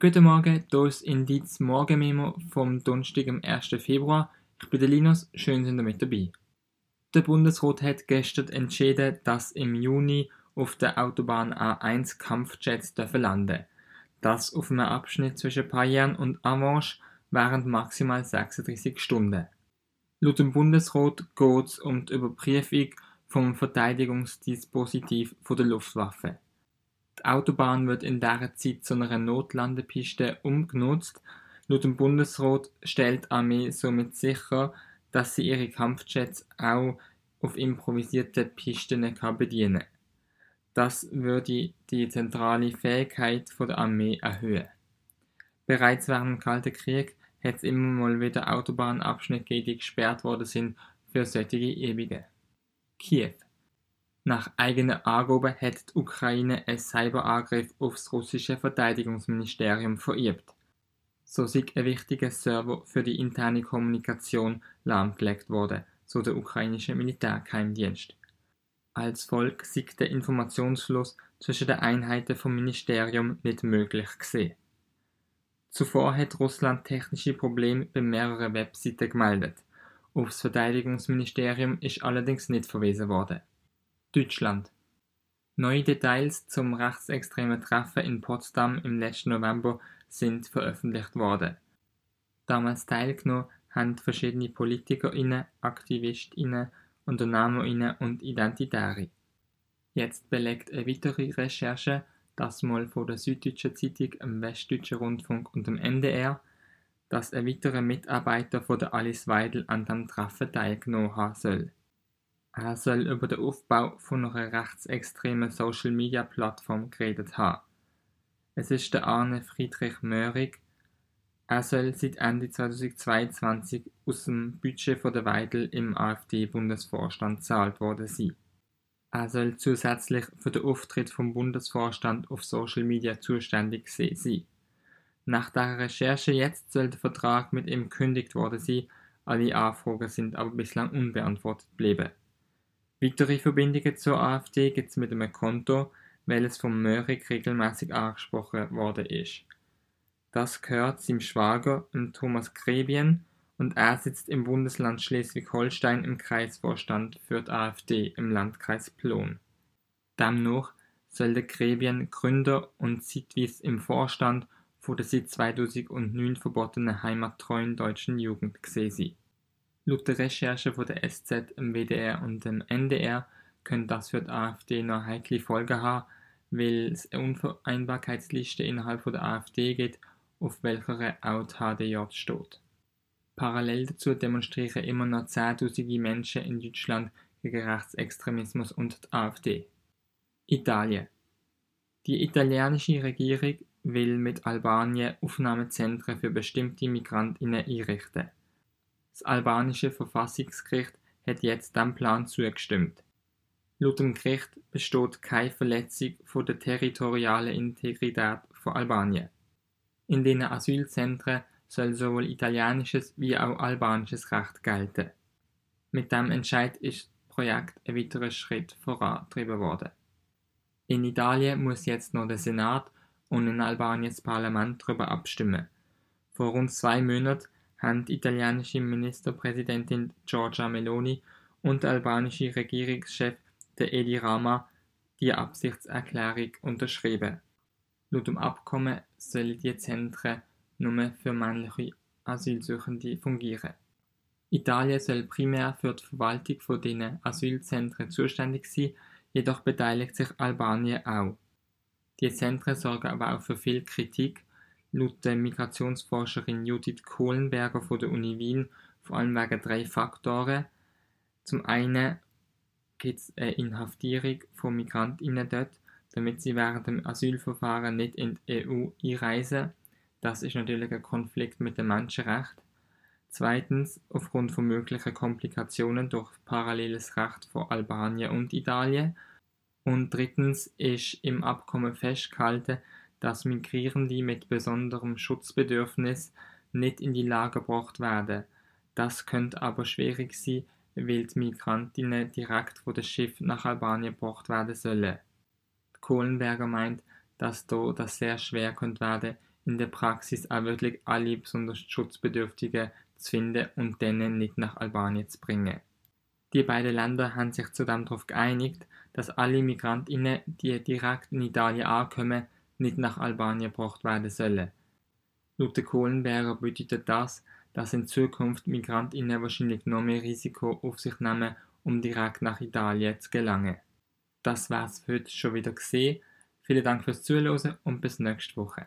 Guten Morgen, hier ist Indiz Morgenmemo vom Donnerstag, am 1. Februar. Ich bin der Linus, schön sind ihr mit dabei. Der Bundesrat hat gestern entschieden, dass im Juni auf der Autobahn A1 Kampfjets dürfen landen. Das auf einem Abschnitt zwischen Payerne und Avanche während maximal 36 Stunden. Laut dem Bundesrat geht es um die Überprüfung vom Verteidigungsdispositiv der Luftwaffe. Die Autobahn wird in dieser Zeit zu einer Notlandepiste umgenutzt. Laut dem Bundesrat stellt die Armee somit sicher, dass sie ihre Kampfjets auch auf improvisierten Pisten bedienen kann. Das würde die zentrale Fähigkeit der Armee erhöhen. Bereits während dem Kalten Krieg hat es immer mal wieder Autobahnabschnitte gegeben, die gesperrt worden sind für solche Übungen. Kiew. Nach eigener Angabe hat die Ukraine einen Cyberangriff auf das russische Verteidigungsministerium verübt. So sei ein wichtiger Server für die interne Kommunikation lahmgelegt worden, so der ukrainische Militärgeheimdienst. Als Volk sei der Informationsfluss zwischen den Einheiten vom Ministerium nicht möglich gesehen. Zuvor hat Russland technische Probleme bei mehreren Webseiten gemeldet. Aufs Verteidigungsministerium ist allerdings nicht verwiesen worden. Deutschland Neue Details zum rechtsextremen Treffen in Potsdam im letzten November sind veröffentlicht worden. Damals teilgenommen haben verschiedene PolitikerInnen, AktivistInnen, UnternehmerInnen und Identitäre. Jetzt belegt eine weitere Recherche, das mal von der Süddeutschen Zeitung, dem Westdeutschen Rundfunk und dem NDR, dass ein weiterer Mitarbeiter von der Alice Weidel an dem Treffen teilgenommen haben soll. Er soll über den Aufbau von einer rechtsextremen Social-Media-Plattform geredet haben. Es ist der Arne Friedrich Möhrig. Er soll seit Ende 2022 aus dem Budget von der Weidel im AfD-Bundesvorstand zahlt worden sein. Er soll zusätzlich für den Auftritt vom Bundesvorstand auf Social Media zuständig sein. Nach der Recherche jetzt soll der Vertrag mit ihm gekündigt worden sein, alle Anfragen sind aber bislang unbeantwortet geblieben. Weitere zur AfD gibt es mit einem Konto, welches vom Möhrig regelmäßig angesprochen worden ist. Das gehört seinem Schwager, Thomas Grebien, und er sitzt im Bundesland Schleswig-Holstein im Kreisvorstand für die AfD im Landkreis Plon. Demnach soll der Grebien Gründer und zeitweise im Vorstand von der seit 2009 verbotenen heimattreuen deutschen Jugend gesehen sein. Laut der Recherche von der SZ, dem WDR und dem NDR könnte das für die AfD noch heikle Folgen haben, weil es eine Unvereinbarkeitsliste innerhalb der AfD gibt, auf welcher auch die HDJ steht. Parallel dazu demonstrieren immer noch zehntausende Menschen in Deutschland gegen Rechtsextremismus und die AfD. Italien. Die italienische Regierung will mit Albanien Aufnahmezentren für bestimmte Migrantinnen einrichten. Das albanische Verfassungsgericht hat jetzt dem Plan zugestimmt. Laut dem Gericht besteht keine Verletzung von der territorialen Integrität von Albanien. In den Asylzentren soll sowohl italienisches wie auch albanisches Recht gelten. Mit dem Entscheid ist das Projekt ein weiterer Schritt vorangetrieben worden. In Italien muss jetzt noch der Senat und in Albanien das Parlament darüber abstimmen. Vor rund zwei Monaten haben die italienische Ministerpräsidentin Giorgia Meloni und der albanische Regierungschef der Edi Rama die Absichtserklärung unterschrieben. Laut dem Abkommen sollen die Zentren nur für männliche Asylsuchende fungieren. Italien soll primär für die Verwaltung von diesen Asylzentren zuständig sein, jedoch beteiligt sich Albanien auch. Die Zentren sorgen aber auch für viel Kritik Laut der Migrationsforscherin Judith Kohlenberger von der Uni Wien vor allem wegen drei Faktoren. Zum einen gibt es eine Inhaftierung von Migrantinnen dort, damit sie während dem Asylverfahren nicht in die EU einreisen. Das ist natürlich ein Konflikt mit dem Menschenrecht. Zweitens, aufgrund von möglichen Komplikationen durch paralleles Recht von Albanien und Italien. Und drittens ist im Abkommen festgehalten, dass Migrierende mit besonderem Schutzbedürfnis nicht in die Lage gebracht werden. Das könnte aber schwierig sein, weil die Migrantinnen direkt von dem Schiff nach Albanien gebracht werden sollen. Kohlenberger meint, dass da das sehr schwer könnte werden, in der Praxis auch wirklich alle besonders Schutzbedürftigen zu finden und denen nicht nach Albanien zu bringen. Die beiden Länder haben sich zudem darauf geeinigt, dass alle Migrantinnen, die direkt in Italien ankommen, nicht nach Albanien gebracht werden sollen. Laut der Kohlenberger bedeutet das, dass in Zukunft Migrantinnen wahrscheinlich noch mehr Risiko auf sich nehmen, um direkt nach Italien zu gelangen. Das war's für heute schon wieder gesehen. Vielen Dank fürs Zuhören und bis nächste Woche.